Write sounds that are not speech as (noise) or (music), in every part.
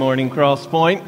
morning, Crosspoint.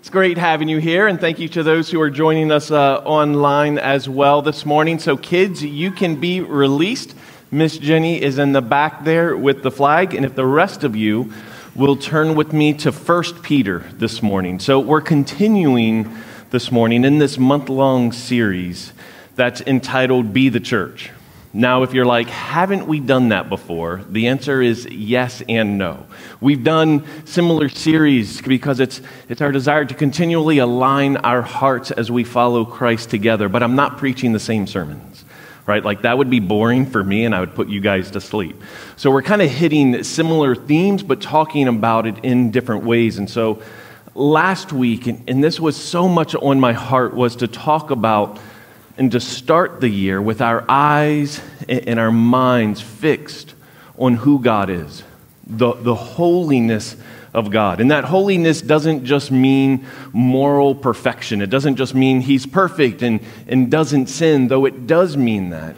It's great having you here, and thank you to those who are joining us uh, online as well this morning. So, kids, you can be released. Miss Jenny is in the back there with the flag, and if the rest of you will turn with me to 1 Peter this morning. So, we're continuing this morning in this month long series that's entitled Be the Church. Now, if you're like, haven't we done that before? The answer is yes and no. We've done similar series because it's, it's our desire to continually align our hearts as we follow Christ together, but I'm not preaching the same sermons, right? Like that would be boring for me and I would put you guys to sleep. So we're kind of hitting similar themes, but talking about it in different ways. And so last week, and, and this was so much on my heart, was to talk about and to start the year with our eyes and our minds fixed on who God is, the, the holiness of God. And that holiness doesn't just mean moral perfection, it doesn't just mean He's perfect and, and doesn't sin, though it does mean that.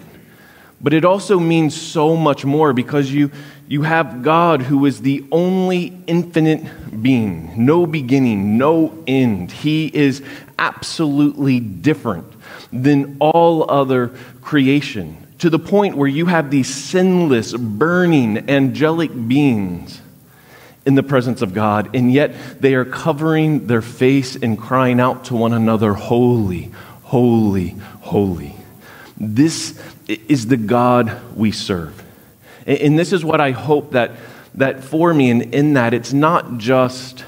But it also means so much more because you, you have God who is the only infinite being, no beginning, no end. He is absolutely different than all other creation, to the point where you have these sinless, burning, angelic beings in the presence of God, and yet they are covering their face and crying out to one another, Holy, holy, holy. This is the God we serve. And this is what I hope that, that for me, and in that, it's not just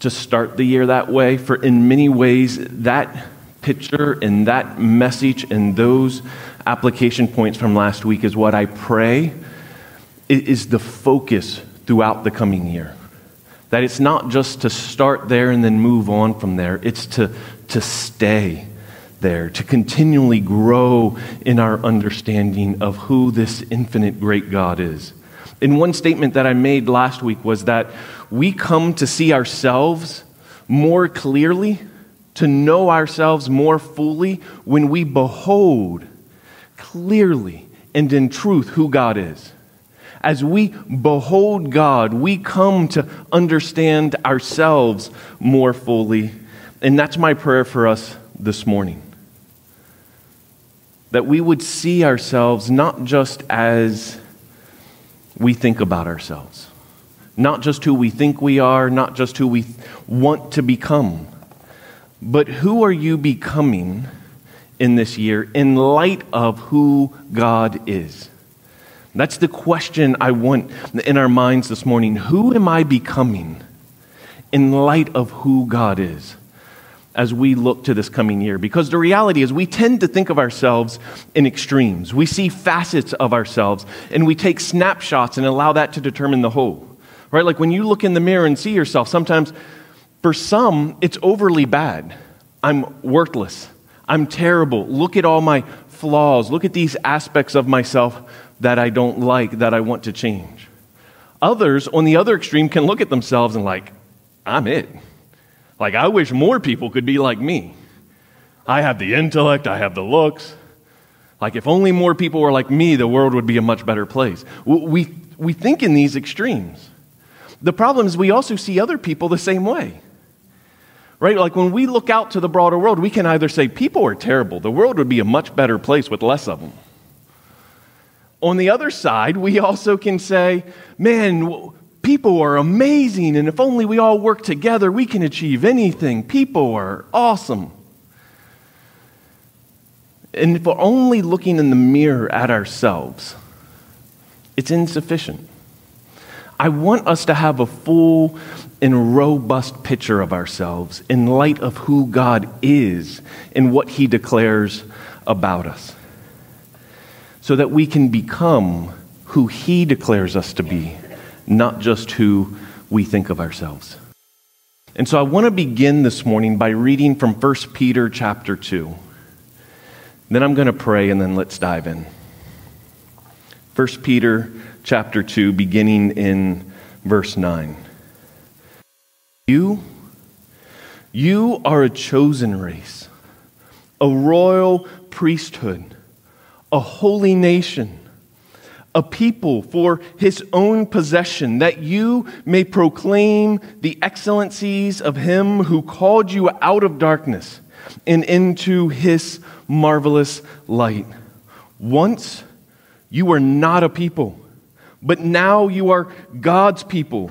to start the year that way, for in many ways, that picture and that message and those application points from last week is what I pray is the focus throughout the coming year. That it's not just to start there and then move on from there, it's to, to stay there, to continually grow in our understanding of who this infinite great God is. And one statement that I made last week was that we come to see ourselves more clearly to know ourselves more fully when we behold clearly and in truth who God is. As we behold God, we come to understand ourselves more fully. And that's my prayer for us this morning. That we would see ourselves not just as we think about ourselves, not just who we think we are, not just who we want to become but who are you becoming in this year in light of who God is? That's the question I want in our minds this morning. Who am I becoming in light of who God is as we look to this coming year? Because the reality is, we tend to think of ourselves in extremes. We see facets of ourselves and we take snapshots and allow that to determine the whole. Right? Like when you look in the mirror and see yourself, sometimes for some, it's overly bad. I'm worthless. I'm terrible. Look at all my flaws. Look at these aspects of myself that I don't like, that I want to change. Others, on the other extreme, can look at themselves and, like, I'm it. Like, I wish more people could be like me. I have the intellect, I have the looks. Like, if only more people were like me, the world would be a much better place. We, we think in these extremes. The problem is, we also see other people the same way. Right? Like when we look out to the broader world, we can either say people are terrible, the world would be a much better place with less of them. On the other side, we (laughs) also can say, man, people are amazing, and if only we all work together, we can achieve anything. People are awesome. And if we're only looking in the mirror at ourselves, it's insufficient. I want us to have a full and robust picture of ourselves in light of who God is and what He declares about us, so that we can become who He declares us to be, not just who we think of ourselves. And so I want to begin this morning by reading from 1 Peter chapter 2. Then I'm going to pray and then let's dive in. 1 Peter chapter 2, beginning in verse 9. You, you are a chosen race, a royal priesthood, a holy nation, a people for his own possession, that you may proclaim the excellencies of him who called you out of darkness and into his marvelous light. Once you were not a people, but now you are God's people.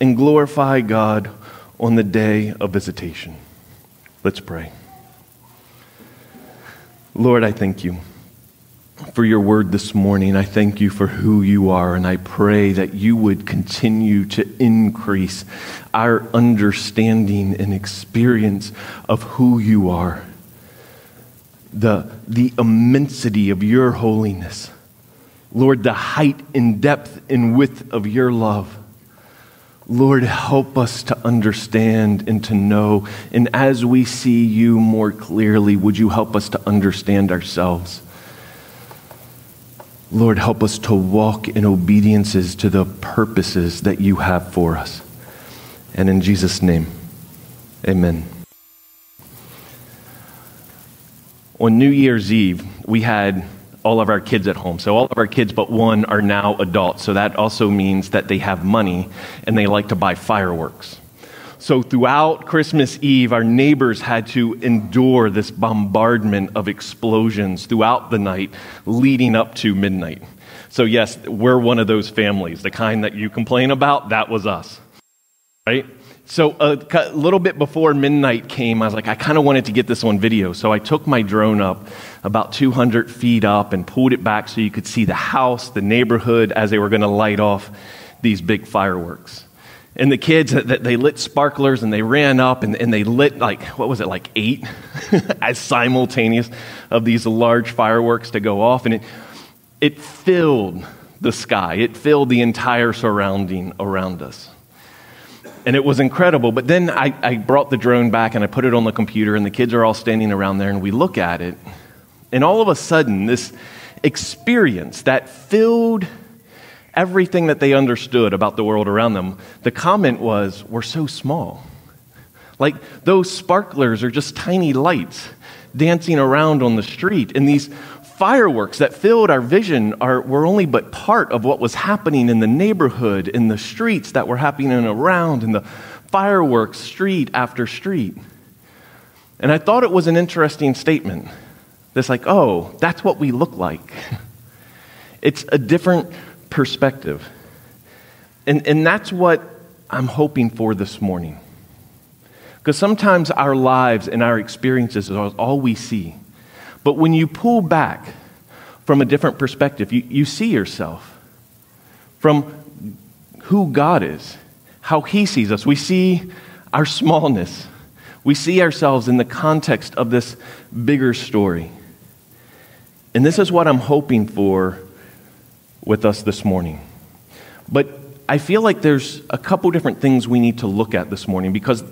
and glorify God on the day of visitation. Let's pray. Lord, I thank you for your word this morning. I thank you for who you are, and I pray that you would continue to increase our understanding and experience of who you are, the, the immensity of your holiness. Lord, the height and depth and width of your love. Lord, help us to understand and to know. And as we see you more clearly, would you help us to understand ourselves? Lord, help us to walk in obediences to the purposes that you have for us. And in Jesus' name, amen. On New Year's Eve, we had all of our kids at home. So all of our kids but one are now adults. So that also means that they have money and they like to buy fireworks. So throughout Christmas Eve, our neighbors had to endure this bombardment of explosions throughout the night leading up to midnight. So, yes, we're one of those families. The kind that you complain about, that was us. Right? So, a little bit before midnight came, I was like, I kind of wanted to get this on video. So, I took my drone up about 200 feet up and pulled it back so you could see the house, the neighborhood, as they were going to light off these big fireworks. And the kids, they lit sparklers and they ran up and, and they lit like, what was it, like eight (laughs) as simultaneous of these large fireworks to go off. And it, it filled the sky, it filled the entire surrounding around us. And it was incredible. But then I, I brought the drone back and I put it on the computer, and the kids are all standing around there, and we look at it. And all of a sudden, this experience that filled everything that they understood about the world around them, the comment was, We're so small. Like those sparklers are just tiny lights dancing around on the street. And these fireworks that filled our vision are, were only but part of what was happening in the neighborhood, in the streets that were happening around, in the fireworks, street after street. And I thought it was an interesting statement. This, like, oh, that's what we look like. (laughs) it's a different perspective. And, and that's what I'm hoping for this morning. Because sometimes our lives and our experiences are all we see. But when you pull back from a different perspective, you, you see yourself from who God is, how He sees us. We see our smallness, we see ourselves in the context of this bigger story. And this is what I'm hoping for with us this morning. But I feel like there's a couple different things we need to look at this morning because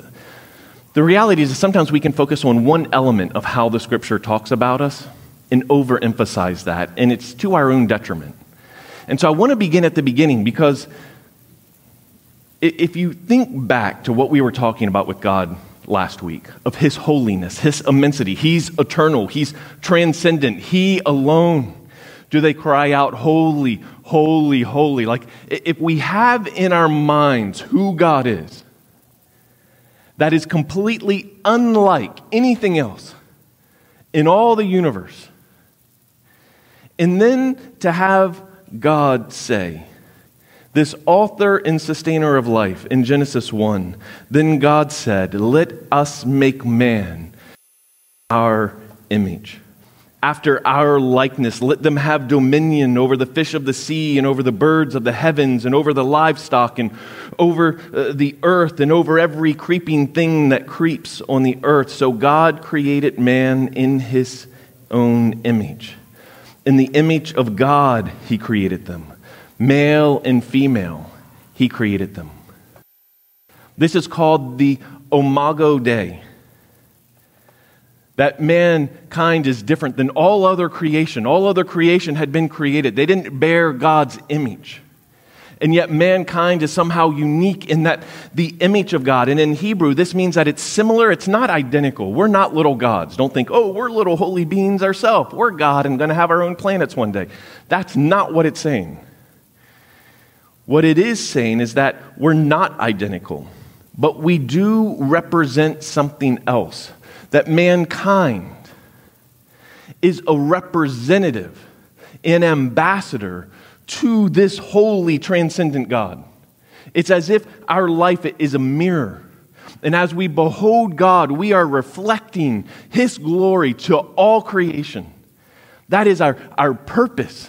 the reality is that sometimes we can focus on one element of how the scripture talks about us and overemphasize that, and it's to our own detriment. And so I want to begin at the beginning because if you think back to what we were talking about with God last week of His holiness, His immensity, He's eternal, He's transcendent, He alone do they cry out, Holy, holy, holy? Like, if we have in our minds who God is, that is completely unlike anything else in all the universe, and then to have God say, this author and sustainer of life in Genesis 1, then God said, Let us make man our image after our likeness. Let them have dominion over the fish of the sea and over the birds of the heavens and over the livestock and over uh, the earth and over every creeping thing that creeps on the earth. So God created man in his own image. In the image of God, he created them. Male and female, he created them. This is called the Imago Dei. That mankind is different than all other creation. All other creation had been created, they didn't bear God's image. And yet, mankind is somehow unique in that the image of God. And in Hebrew, this means that it's similar, it's not identical. We're not little gods. Don't think, oh, we're little holy beings ourselves. We're God and going to have our own planets one day. That's not what it's saying. What it is saying is that we're not identical, but we do represent something else. That mankind is a representative, an ambassador to this holy, transcendent God. It's as if our life is a mirror. And as we behold God, we are reflecting His glory to all creation. That is our, our purpose.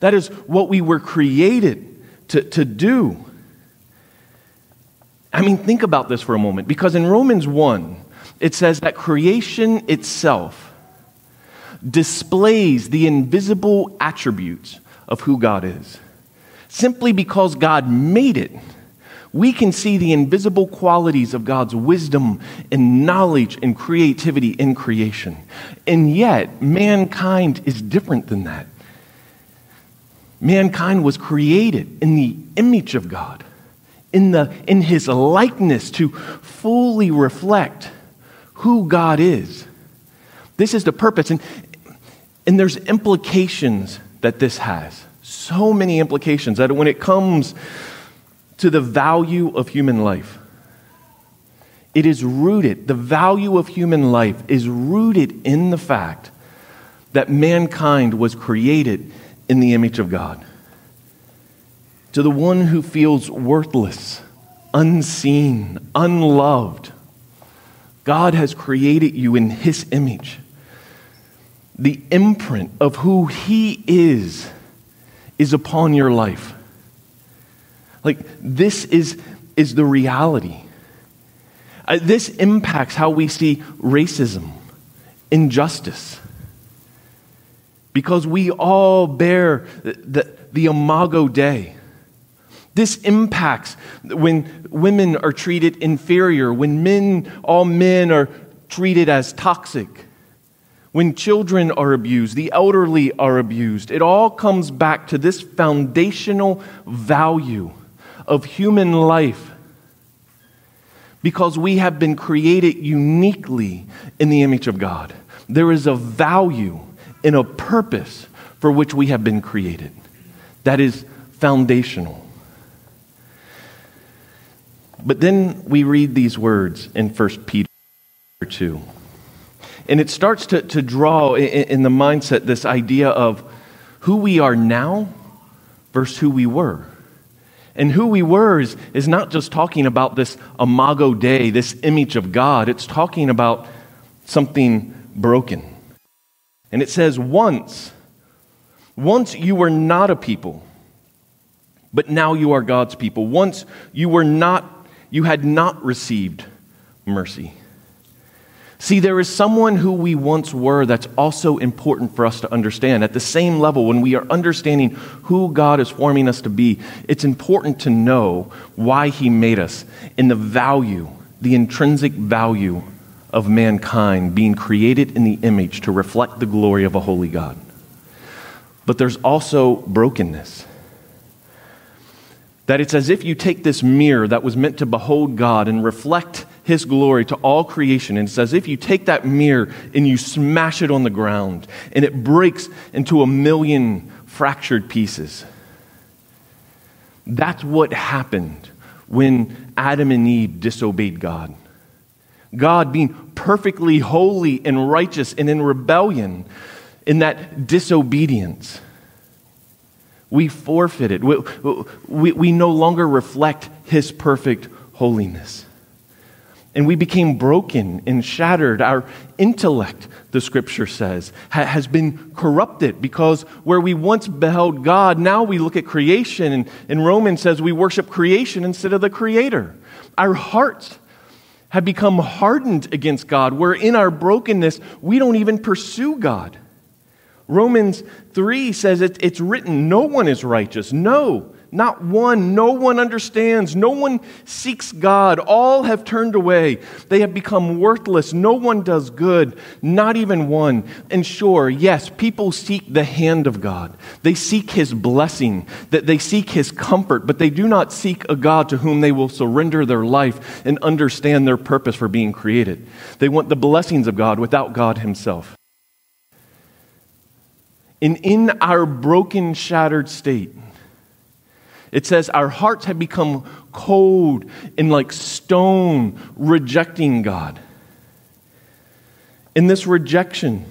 That is what we were created to, to do. I mean, think about this for a moment, because in Romans 1, it says that creation itself displays the invisible attributes of who God is. Simply because God made it, we can see the invisible qualities of God's wisdom and knowledge and creativity in creation. And yet, mankind is different than that. Mankind was created in the image of God, in, the, in his likeness to fully reflect who God is. This is the purpose. And, and there's implications that this has. So many implications that when it comes to the value of human life, it is rooted, the value of human life is rooted in the fact that mankind was created in the image of God. To the one who feels worthless, unseen, unloved, God has created you in his image the imprint of who He is is upon your life. Like, this is, is the reality. Uh, this impacts how we see racism, injustice. Because we all bear the, the, the Imago Dei. This impacts when women are treated inferior, when men, all men are treated as toxic when children are abused, the elderly are abused, it all comes back to this foundational value of human life because we have been created uniquely in the image of God. There is a value and a purpose for which we have been created that is foundational. But then we read these words in 1 Peter 2. And it starts to, to draw in, in the mindset this idea of who we are now versus who we were. And who we were is, is not just talking about this imago Dei, this image of God. It's talking about something broken. And it says, once, once you were not a people, but now you are God's people. Once you were not, you had not received mercy. See, there is someone who we once were that's also important for us to understand. At the same level, when we are understanding who God is forming us to be, it's important to know why He made us and the value, the intrinsic value of mankind being created in the image to reflect the glory of a holy God. But there's also brokenness. That it's as if you take this mirror that was meant to behold God and reflect his glory to all creation. And it's as if you take that mirror and you smash it on the ground and it breaks into a million fractured pieces. That's what happened when Adam and Eve disobeyed God. God, being perfectly holy and righteous and in rebellion, in that disobedience, we forfeited. We, we, we no longer reflect his perfect holiness and we became broken and shattered. Our intellect, the scripture says, ha- has been corrupted because where we once beheld God, now we look at creation. And, and Romans says we worship creation instead of the creator. Our hearts have become hardened against God, where in our brokenness, we don't even pursue God. Romans 3 says it, it's written, no one is righteous. No, not one. No one understands. No one seeks God. All have turned away. They have become worthless. No one does good, not even one. And sure, yes, people seek the hand of God. They seek his blessing, that they seek his comfort, but they do not seek a God to whom they will surrender their life and understand their purpose for being created. They want the blessings of God without God himself. And in our broken, shattered state, it says, Our hearts have become cold and like stone, rejecting God. In this rejection,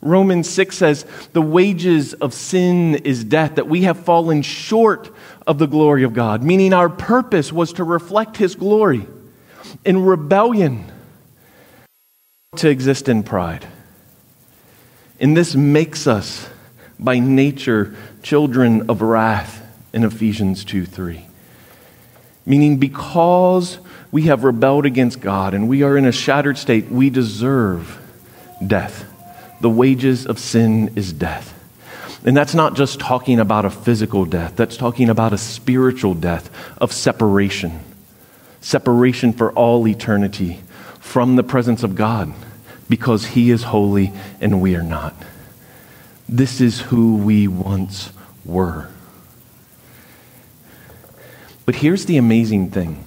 Romans 6 says, The wages of sin is death, that we have fallen short of the glory of God, meaning our purpose was to reflect His glory. In rebellion, to exist in pride. And this makes us, by nature, children of wrath in Ephesians 2 3. Meaning, because we have rebelled against God and we are in a shattered state, we deserve death. The wages of sin is death. And that's not just talking about a physical death, that's talking about a spiritual death of separation. Separation for all eternity from the presence of God because He is holy and we are not. This is who we once were. But here's the amazing thing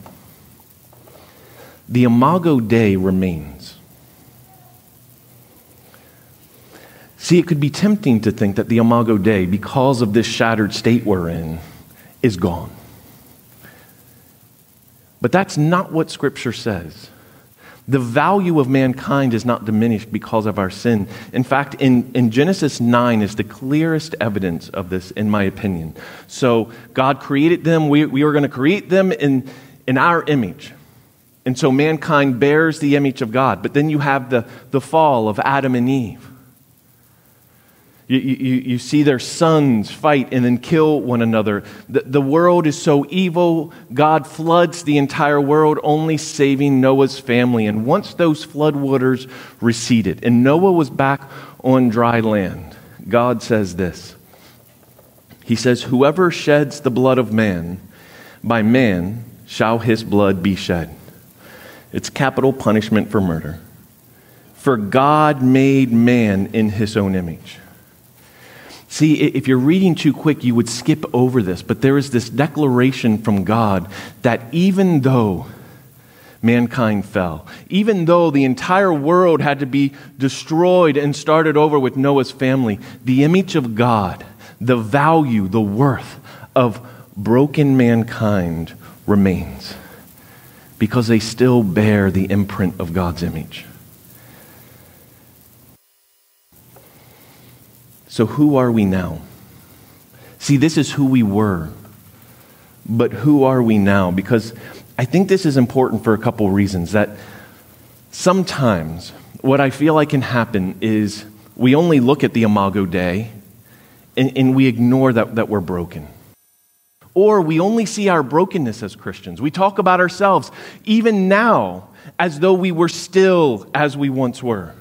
the Imago Dei remains. See, it could be tempting to think that the Imago Dei, because of this shattered state we're in, is gone. But that's not what Scripture says. The value of mankind is not diminished because of our sin. In fact, in, in Genesis 9 is the clearest evidence of this, in my opinion. So, God created them. We, we are going to create them in, in our image. And so, mankind bears the image of God. But then you have the, the fall of Adam and Eve. You, you, you see their sons fight and then kill one another. The, the world is so evil, God floods the entire world, only saving Noah's family. And once those floodwaters receded and Noah was back on dry land, God says this He says, Whoever sheds the blood of man, by man shall his blood be shed. It's capital punishment for murder. For God made man in his own image. See, if you're reading too quick, you would skip over this, but there is this declaration from God that even though mankind fell, even though the entire world had to be destroyed and started over with Noah's family, the image of God, the value, the worth of broken mankind remains because they still bear the imprint of God's image. So, who are we now? See, this is who we were, but who are we now? Because I think this is important for a couple reasons. That sometimes what I feel like can happen is we only look at the Imago Dei and, and we ignore that, that we're broken. Or we only see our brokenness as Christians. We talk about ourselves, even now, as though we were still as we once were.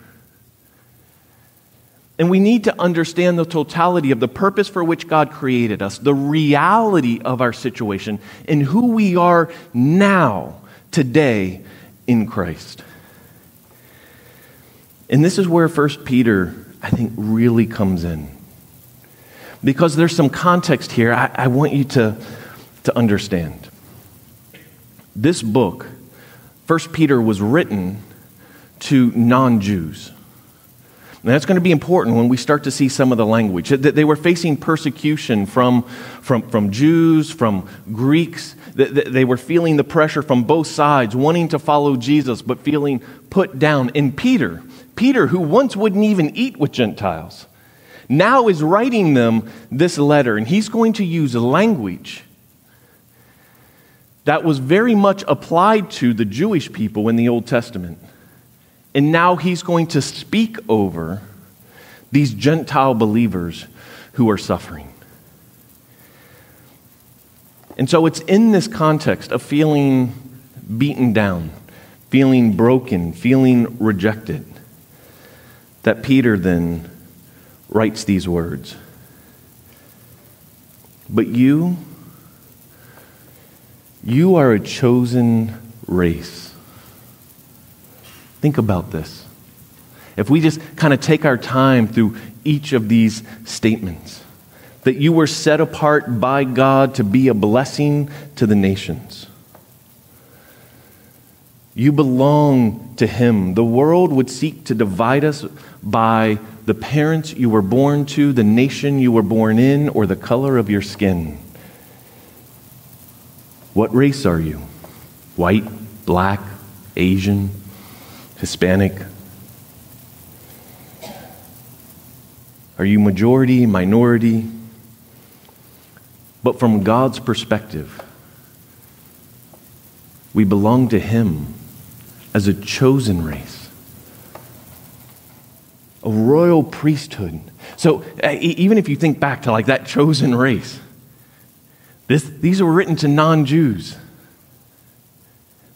And we need to understand the totality of the purpose for which God created us, the reality of our situation, and who we are now, today, in Christ. And this is where 1 Peter, I think, really comes in. Because there's some context here I, I want you to, to understand. This book, 1 Peter, was written to non Jews. And that's going to be important when we start to see some of the language. They were facing persecution from, from, from Jews, from Greeks. They were feeling the pressure from both sides, wanting to follow Jesus, but feeling put down. And Peter, Peter, who once wouldn't even eat with Gentiles, now is writing them this letter. And he's going to use language that was very much applied to the Jewish people in the Old Testament. And now he's going to speak over these Gentile believers who are suffering. And so it's in this context of feeling beaten down, feeling broken, feeling rejected, that Peter then writes these words. But you, you are a chosen race. Think about this. If we just kind of take our time through each of these statements, that you were set apart by God to be a blessing to the nations. You belong to Him. The world would seek to divide us by the parents you were born to, the nation you were born in, or the color of your skin. What race are you? White, black, Asian, Hispanic? Are you majority, minority? But from God's perspective, we belong to Him as a chosen race, a royal priesthood. So uh, even if you think back to like that chosen race, this, these were written to non Jews.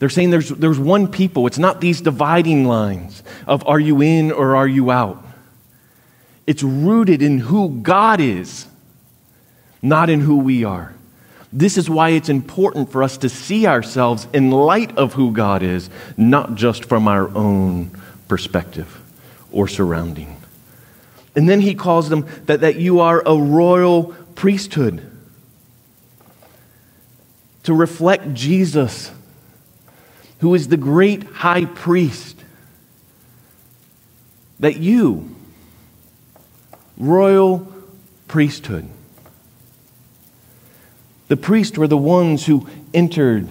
They're saying there's, there's one people. It's not these dividing lines of are you in or are you out. It's rooted in who God is, not in who we are. This is why it's important for us to see ourselves in light of who God is, not just from our own perspective or surrounding. And then he calls them that, that you are a royal priesthood to reflect Jesus, who is the great high priest. That you, royal priesthood, the priests were the ones who entered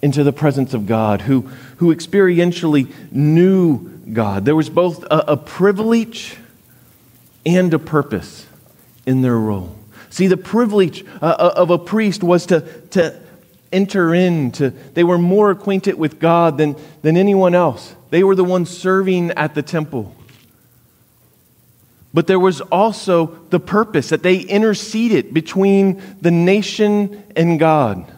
into the presence of God, who, who experientially knew God. There was both a, a privilege and a purpose in their role. See, the privilege uh, uh of a priest was to, to enter into, they were more acquainted with God than, than anyone else. They were the ones serving at the temple. But there was also the purpose that they interceded between the nation and God.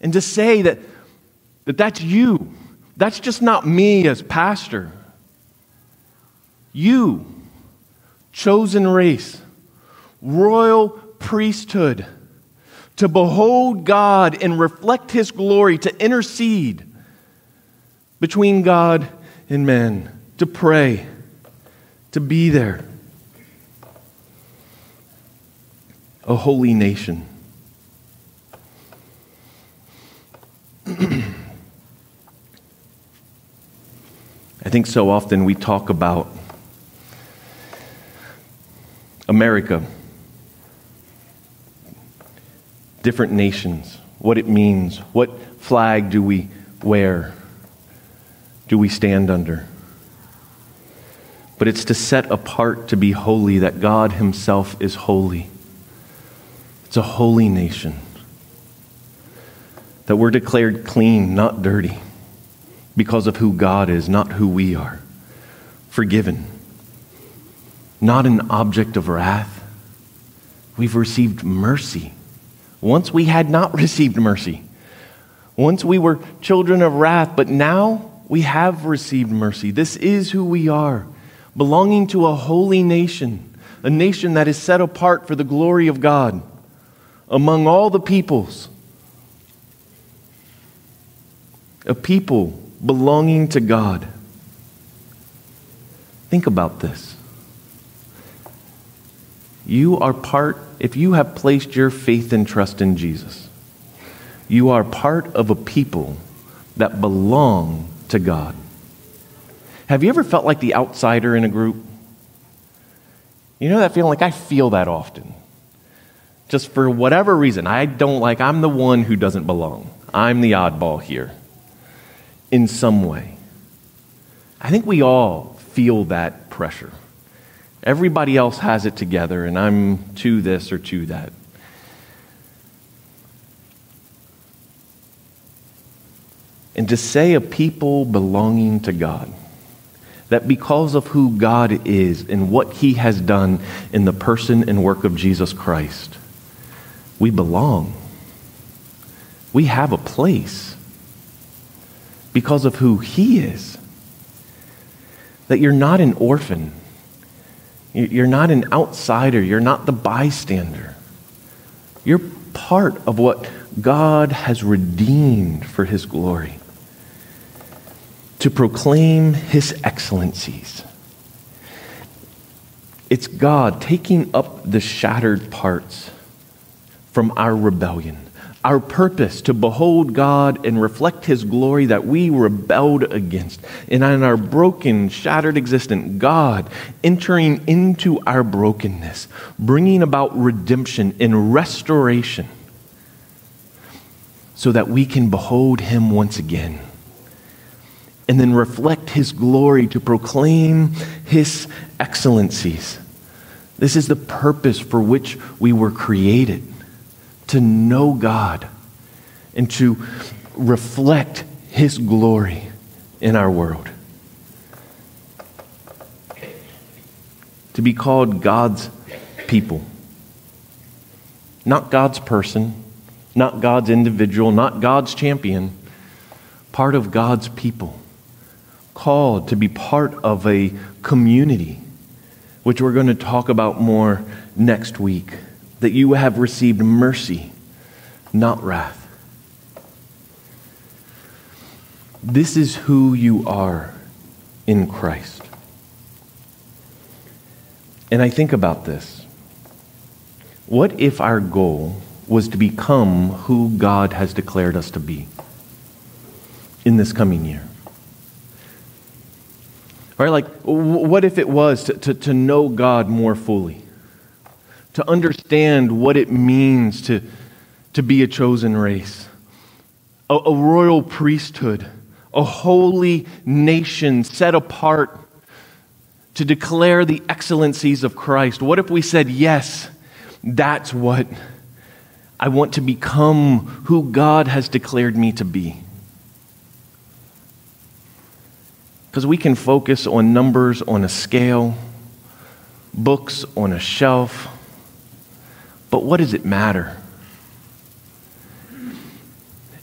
And to say that, that that's you, that's just not me as pastor. You, chosen race, royal priesthood, to behold God and reflect his glory, to intercede between God and men, to pray to be there. A holy nation. (clears throat) I think so often we talk about America, different nations, what it means, what flag do we wear, do we stand under? but it's to set apart to be holy, that God Himself is holy. It's a holy nation. That we're declared clean, not dirty, because of who God is, not who we are. Forgiven, not an object of wrath. We've received mercy. Once we had not (laughs) received mercy. Once we were children of wrath, but now we have received mercy. This is who we are belonging to a holy nation, a nation that is set apart for the glory of God among all the peoples. A people belonging to God. Think about this. You are part, if you have placed your faith and trust in Jesus, you are part of a people that belong to God. Have you ever felt like the outsider in a group? You know that feeling? Like I feel that often. Just for whatever reason, I don't like, I'm the one who doesn't belong. I'm the oddball here in some way. I think we all feel that pressure. Everybody else has it together, and I'm to this or to that. And to say a people belonging to God that because of who God is and what he has done in the person and work of Jesus Christ, we belong. We have a place because of who he is. That you're not an orphan. You're not an outsider, you're not the bystander. You're part of what God has redeemed for His glory to proclaim His excellencies. It's God taking up the shattered parts from our rebellion our purpose to behold God and reflect His glory that we rebelled against. And in our broken, shattered existence, God entering into our brokenness, bringing about redemption and restoration so that we can behold Him once again. And then reflect His glory to proclaim His excellencies. This is the purpose for which we were created to know God and to reflect His glory in our world. To be called God's people. Not God's person, not God's individual, not God's champion, part of God's people. Called to be part of a community, which we're going to talk about more next week that you have received mercy, not wrath. This is who you are in Christ. And I think about this. What if our goal was to become who God has declared us to be in this coming year? Right? Like, what if it was to, to, to know God more fully? To understand what it means to, to be a chosen race, a, a royal priesthood, a holy nation set apart to declare the excellencies of Christ. What if we said, Yes, that's what I want to become who God has declared me to be? Because we can focus on numbers on a scale, books on a shelf but what does it matter?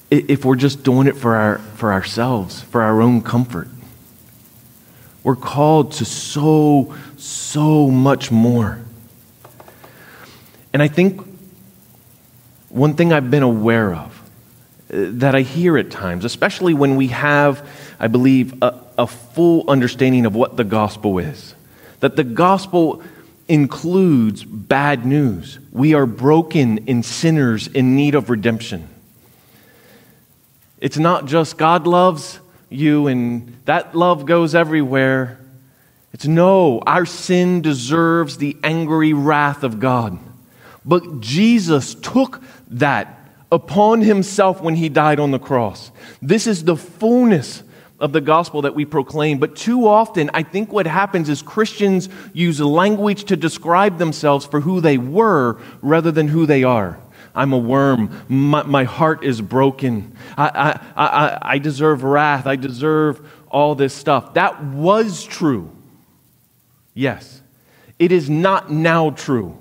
If we're just doing it for, our, for ourselves, for our own comfort, we're called to so, so much more. And I think one thing I've been aware of uh, that I hear at times, especially when we have, I believe, a, a full understanding of what the gospel is, that the gospel includes bad news. We are broken and sinners in need of redemption. It's not just God loves you and that love goes everywhere. It's no, our sin deserves the angry wrath of God. But Jesus took that upon himself when he died on the cross. This is the fullness of the gospel that we proclaim. But too often, I think what happens is Christians use language to describe themselves for who they were rather than who they are. I'm a worm. My, my heart is broken. I, I, I, I deserve wrath. I deserve all this stuff. That was true. Yes. It is not now true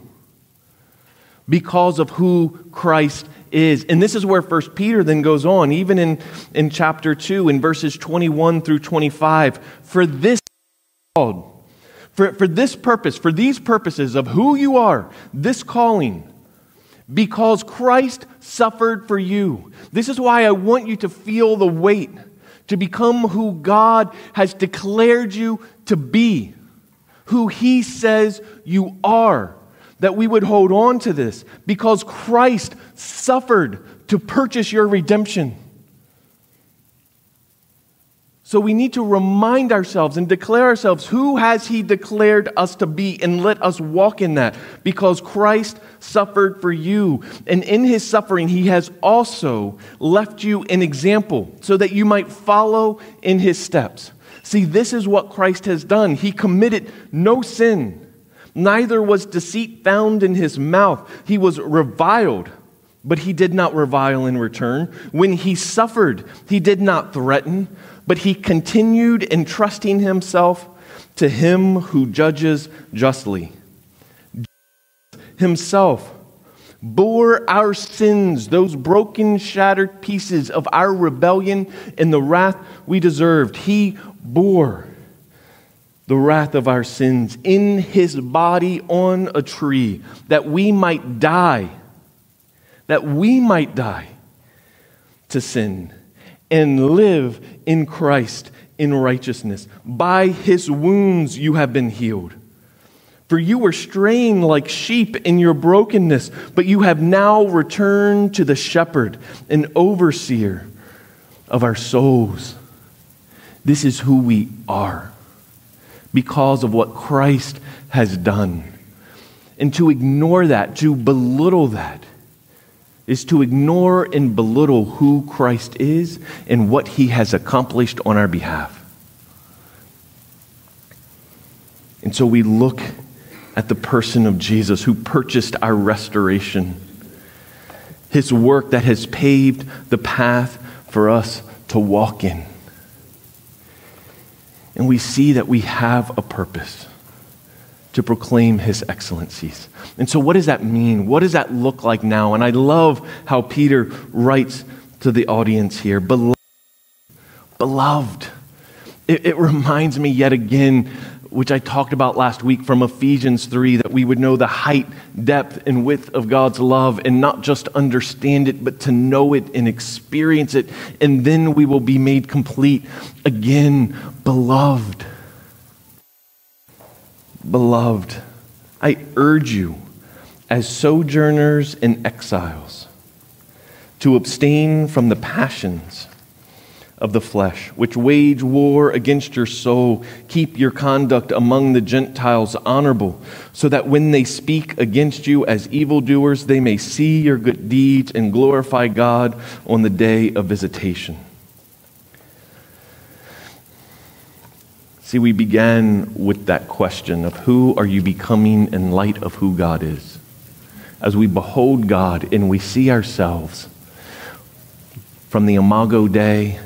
because of who Christ is. And this is where First Peter then goes on, even in, in chapter 2, in verses 21 through 25. For this called, for, for this purpose, for these purposes of who you are, this calling, because Christ suffered for you. This is why I want you to feel the weight to become who God has declared you to be, who He says you are that we would hold on to this because Christ suffered to purchase your redemption. So we need to remind ourselves and declare ourselves who has he declared us to be and let us walk in that because Christ suffered for you and in his suffering he has also left you an example so that you might follow in his steps. See this is what Christ has done. He committed no sin neither was deceit found in his mouth. He was reviled, but he did not revile in return. When he suffered, he did not threaten, but he continued entrusting himself to him who judges justly. Himself bore our sins, those broken, shattered pieces of our rebellion and the wrath we deserved. He bore the wrath of our sins in his body on a tree, that we might die, that we might die to sin and live in Christ in righteousness. By his wounds you have been healed. For you were straying like sheep in your brokenness, but you have now returned to the shepherd and overseer of our souls. This is who we are because of what Christ has done. And to ignore that, to belittle that, is to ignore and belittle who Christ is and what he has accomplished on our behalf. And so we look at the person of Jesus who purchased our restoration, his work that has paved the path for us to walk in. And we see that we have a purpose to proclaim his excellencies. And so, what does that mean? What does that look like now? And I love how Peter writes to the audience here Beloved. Beloved. It, it reminds me yet again which I talked about last week from Ephesians 3, that we would know the height, depth, and width of God's love and not just understand it, but to know it and experience it. And then we will be made complete. Again, beloved. Beloved, I urge you, as sojourners and exiles, to abstain from the passions of the flesh, which wage war against your soul. Keep your conduct among the Gentiles honorable, so that when they speak against you as evildoers, they may see your good deeds and glorify God on the day of visitation. See, we began with that question of who are you becoming in light of who God is? As we behold God and we see ourselves from the Imago Dei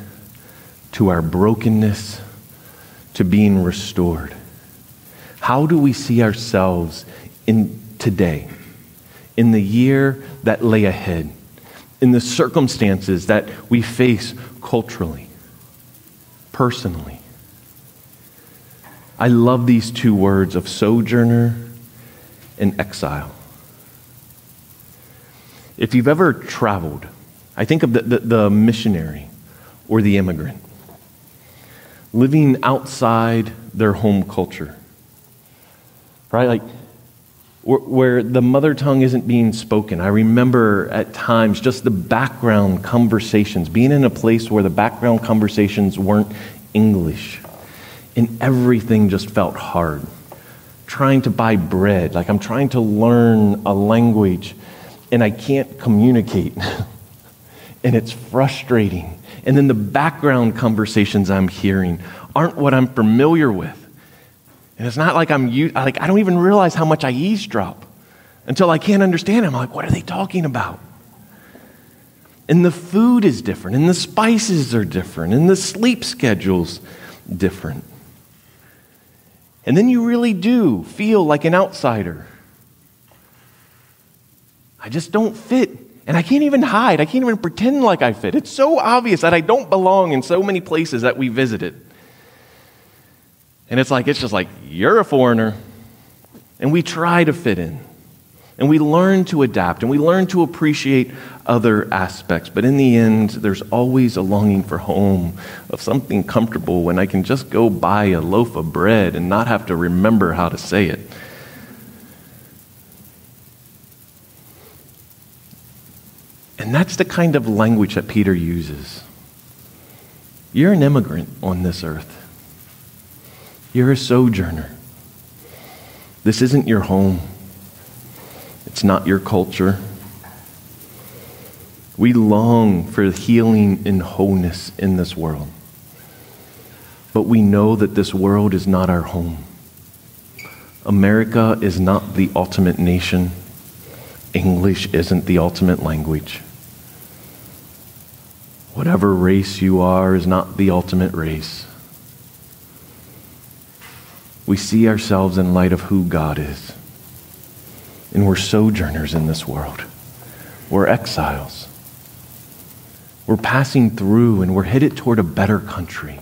to our brokenness, to being restored. How do we see ourselves in today, in the year that lay ahead, in the circumstances that we face culturally, personally? I love these two words of sojourner and exile. If you've ever traveled, I think of the, the, the missionary or the immigrant living outside their home culture. Right? Like, where the mother tongue isn't being spoken. I remember at times just the background conversations, being in a place where the background conversations weren't English, and everything just felt hard. Trying to buy bread, like I'm trying to learn a language and I can't communicate. (laughs) and it's frustrating. And then the background conversations I'm hearing aren't what I'm familiar with. And it's not like I'm like I don't even realize how much I eavesdrop until I can't understand. I'm like, what are they talking about? And the food is different, and the spices are different, and the sleep schedule's different. And then you really do feel like an outsider. I just don't fit and I can't even hide. I can't even pretend like I fit. It's so obvious that I don't belong in so many places that we visited. And it's like, it's just like, you're a foreigner. And we try to fit in. And we learn to adapt and we learn to appreciate other aspects. But in the end, there's always a longing for home, of something comfortable when I can just go buy a loaf of bread and not have to remember how to say it. And that's the kind of language that Peter uses. You're an immigrant on this earth, you're a sojourner. This isn't your home, it's not your culture. We long for healing and wholeness in this world. But we know that this world is not our home. America is not the ultimate nation. English isn't the ultimate language. Whatever race you are is not the ultimate race. We see ourselves in light of who God is. And we're sojourners in this world. We're exiles. We're passing through and we're headed toward a better country.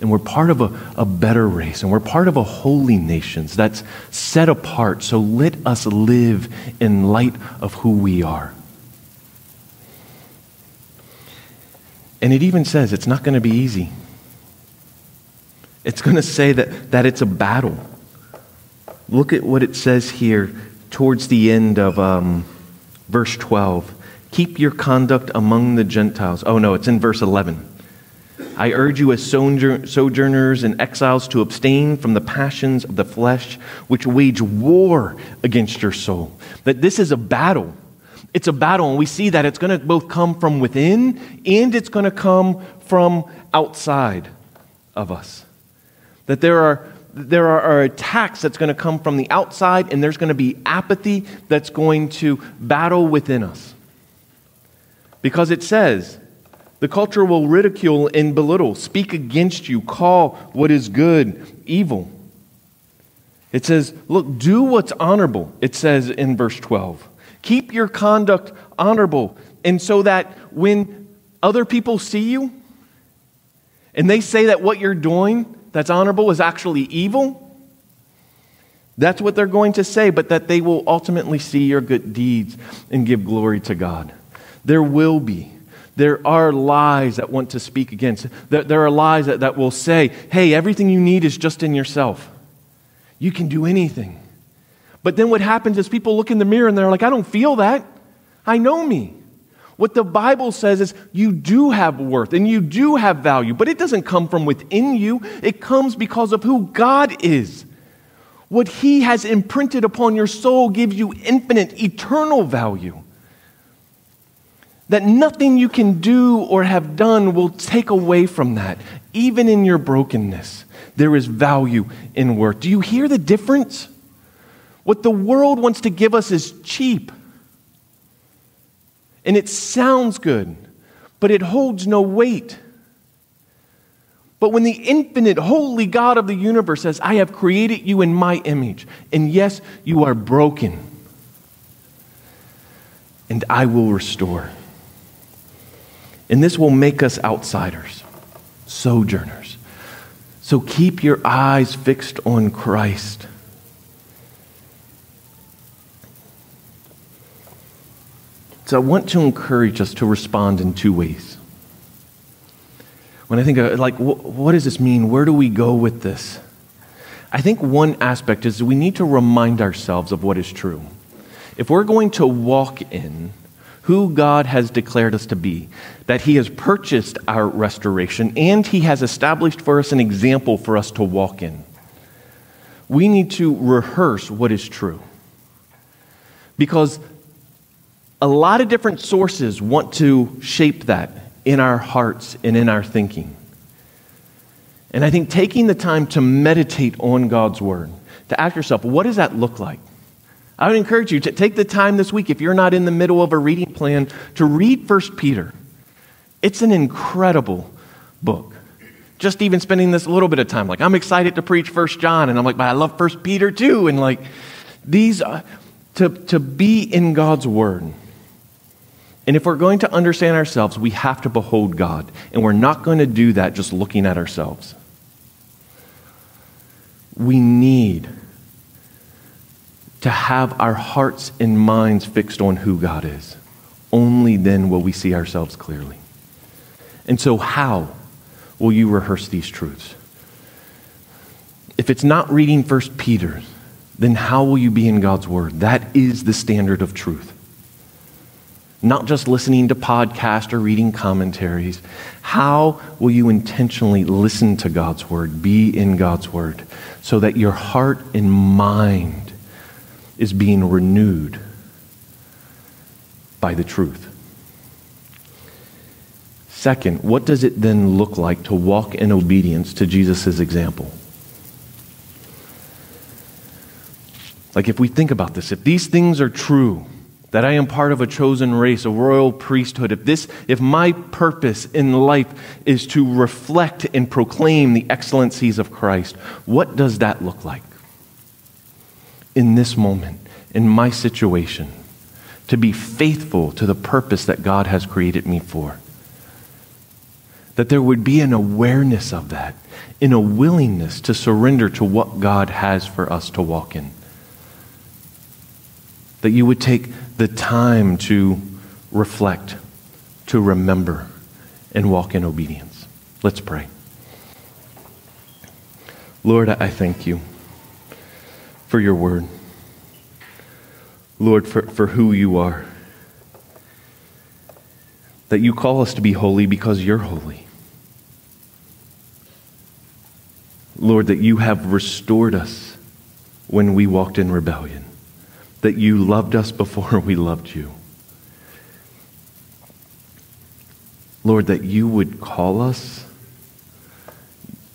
And we're part of a, a better race, and we're part of a holy nation that's set apart. So let us live in light of who we are. And it even says it's not going to be easy. It's going to say that, that it's a battle. Look at what it says here towards the end of um, verse 12. Keep your conduct among the Gentiles. Oh, no, it's in verse 11. I urge you as sojourners and exiles to abstain from the passions of the flesh, which wage war against your soul. That this is a battle. It's a battle, and we see that it's going to both come from within and it's going to come from outside of us. That there are, there are, attacks that's going to come from the outside, and there's going to be apathy that's going to battle within us. Because it says, the culture will ridicule and belittle, speak against you, call what is good evil. It says, look, do what's honorable, it says in verse 12. Keep your conduct honorable. And so that when other people see you and they say that what you're doing that's honorable is actually evil, that's what they're going to say, but that they will ultimately see your good deeds and give glory to God. There will be there are lies that want to speak against. There are lies that, that will say, hey, everything you need is just in yourself. You can do anything. But then what happens is people look in the mirror and they're like, I don't feel that. I know me. What the Bible says is you do have worth and you do have value, but it doesn't come from within you. It comes because of who God is. What He has imprinted upon your soul gives you infinite, eternal value that nothing you can do or have done will take away from that. Even in your brokenness, there is value in worth. Do you hear the difference? What the world wants to give us is cheap. And it sounds good, but it holds no weight. But when the infinite, holy God of the universe says, I have created you in my image, and yes, you are broken, and I will restore. And this will make us outsiders, sojourners. So keep your eyes fixed on Christ. So I want to encourage us to respond in two ways. When I think of, like, what does this mean? Where do we go with this? I think one aspect is we need to remind ourselves of what is true. If we're going to walk in who God has declared us to be, that He has purchased our restoration, and He has established for us an example for us to walk in. We need to rehearse what is true. Because a lot of different sources want to shape that in our hearts and in our thinking. And I think taking the time to meditate on God's Word, to ask yourself, what does that look like? I would encourage you to take the time this week, if you're not in the middle of a reading plan, to read 1 Peter. It's an incredible book. Just even spending this little bit of time, like I'm excited to preach 1 John, and I'm like, but I love 1 Peter too. And like these, uh, to, to be in God's Word. And if we're going to understand ourselves, we have to behold God. And we're not going to do that just looking at ourselves. We need to have our hearts and minds fixed on who God is. Only then will we see ourselves clearly. And so, how will you rehearse these truths? If it's not reading First Peter, then how will you be in God's Word? That is the standard of truth. Not just listening to podcasts or reading commentaries. How will you intentionally listen to God's Word, be in God's Word, so that your heart and mind is being renewed by the truth. Second, what does it then look like to walk in obedience to Jesus' example? Like, if we think about this, if these things are true, that I am part of a chosen race, a royal priesthood, if this, if my purpose in life is to reflect and proclaim the excellencies of Christ, what does that look like? in this moment, in my situation, to be faithful to the purpose that God has created me for. that there would be an awareness of that, in a willingness to surrender to what God has for us to walk in. That you would take the time to reflect, to remember, and walk in obedience. Let's pray. Lord, I thank you for your word. Lord, for, for who you are. That you call us to be holy because you're holy. Lord, that you have restored us when we walked in rebellion, that you loved us before (laughs) we loved you. Lord, that you would call us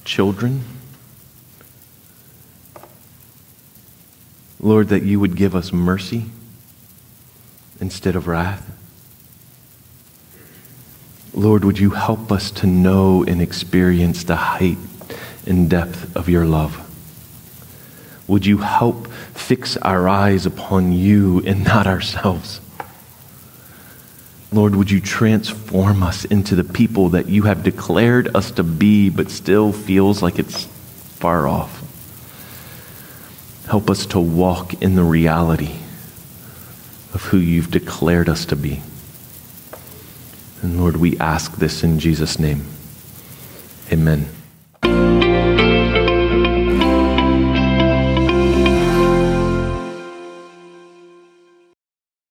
children. Lord, that you would give us mercy instead of wrath. Lord, would you help us to know and experience the height and depth of your love? Would you help fix our eyes upon you and not ourselves? Lord, would you transform us into the people that you have declared us to be, but still feels like it's far off? Help us to walk in the reality of who you've declared us to be. And Lord, we ask this in Jesus' name. Amen.